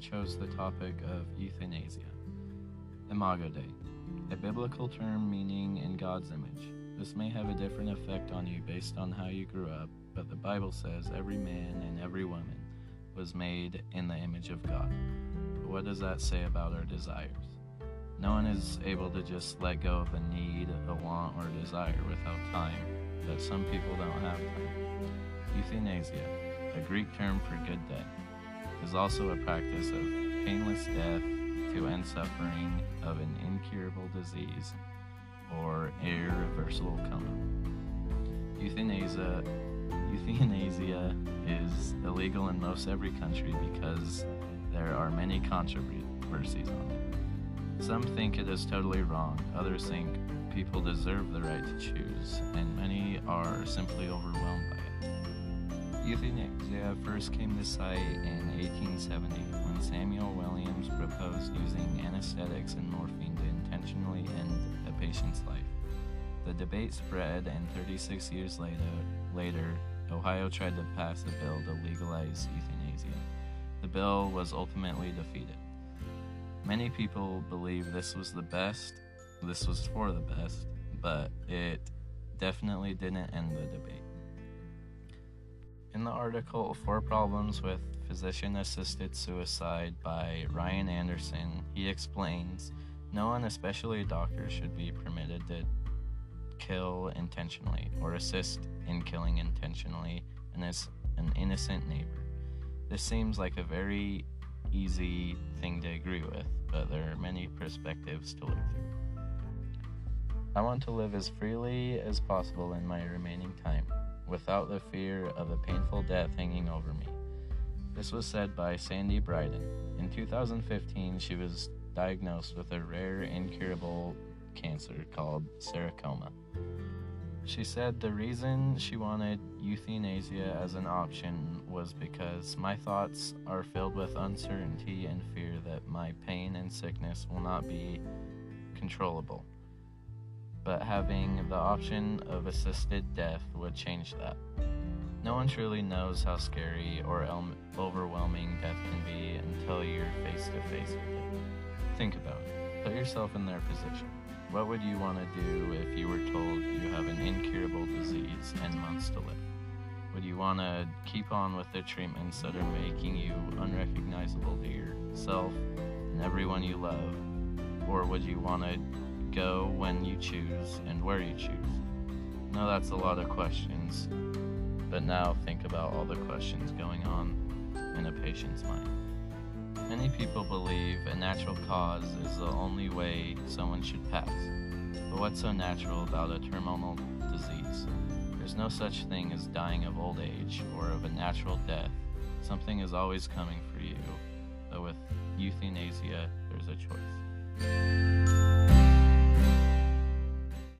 chose the topic of euthanasia. Imago Dei, a biblical term meaning in God's image. This may have a different effect on you based on how you grew up, but the Bible says every man and every woman was made in the image of God. But what does that say about our desires? No one is able to just let go of a need, a want, or a desire without time, but some people don't have time. Euthanasia, a Greek term for good death, is also a practice of painless death to end suffering of an incurable disease or irreversible coma. Euthanasia, euthanasia is illegal in most every country because there are many controversies on it. Some think it is totally wrong, others think people deserve the right to choose, and many are simply overwhelmed by it. Euthanasia first came to sight in 1870 when Samuel Williams proposed using anesthetics and morphine to intentionally end a patient's life. The debate spread, and 36 years later, later, Ohio tried to pass a bill to legalize euthanasia. The bill was ultimately defeated. Many people believe this was the best, this was for the best, but it definitely didn't end the debate. In the article, Four Problems with Physician Assisted Suicide by Ryan Anderson, he explains no one, especially a doctor, should be permitted to kill intentionally or assist in killing intentionally an, an innocent neighbor. This seems like a very easy thing to agree with, but there are many perspectives to look through. I want to live as freely as possible in my remaining time, without the fear of a painful death hanging over me. This was said by Sandy Bryden. In 2015, she was diagnosed with a rare, incurable cancer called sarcoma. She said the reason she wanted euthanasia as an option was because my thoughts are filled with uncertainty and fear that my pain and sickness will not be controllable. But having the option of assisted death would change that. No one truly knows how scary or overwhelming death can be until you're face to face with it. Think about it. Put yourself in their position. What would you want to do if you were told you have an incurable disease and months to live? Would you want to keep on with the treatments that are making you unrecognizable to yourself and everyone you love? Or would you want to go when you choose and where you choose? Now that's a lot of questions, but now think about all the questions going on in a patient's mind. Many people believe a natural cause is the only way someone should pass. But what's so natural about a terminal disease? There's no such thing as dying of old age or of a natural death. Something is always coming for you. But with euthanasia, there's a choice.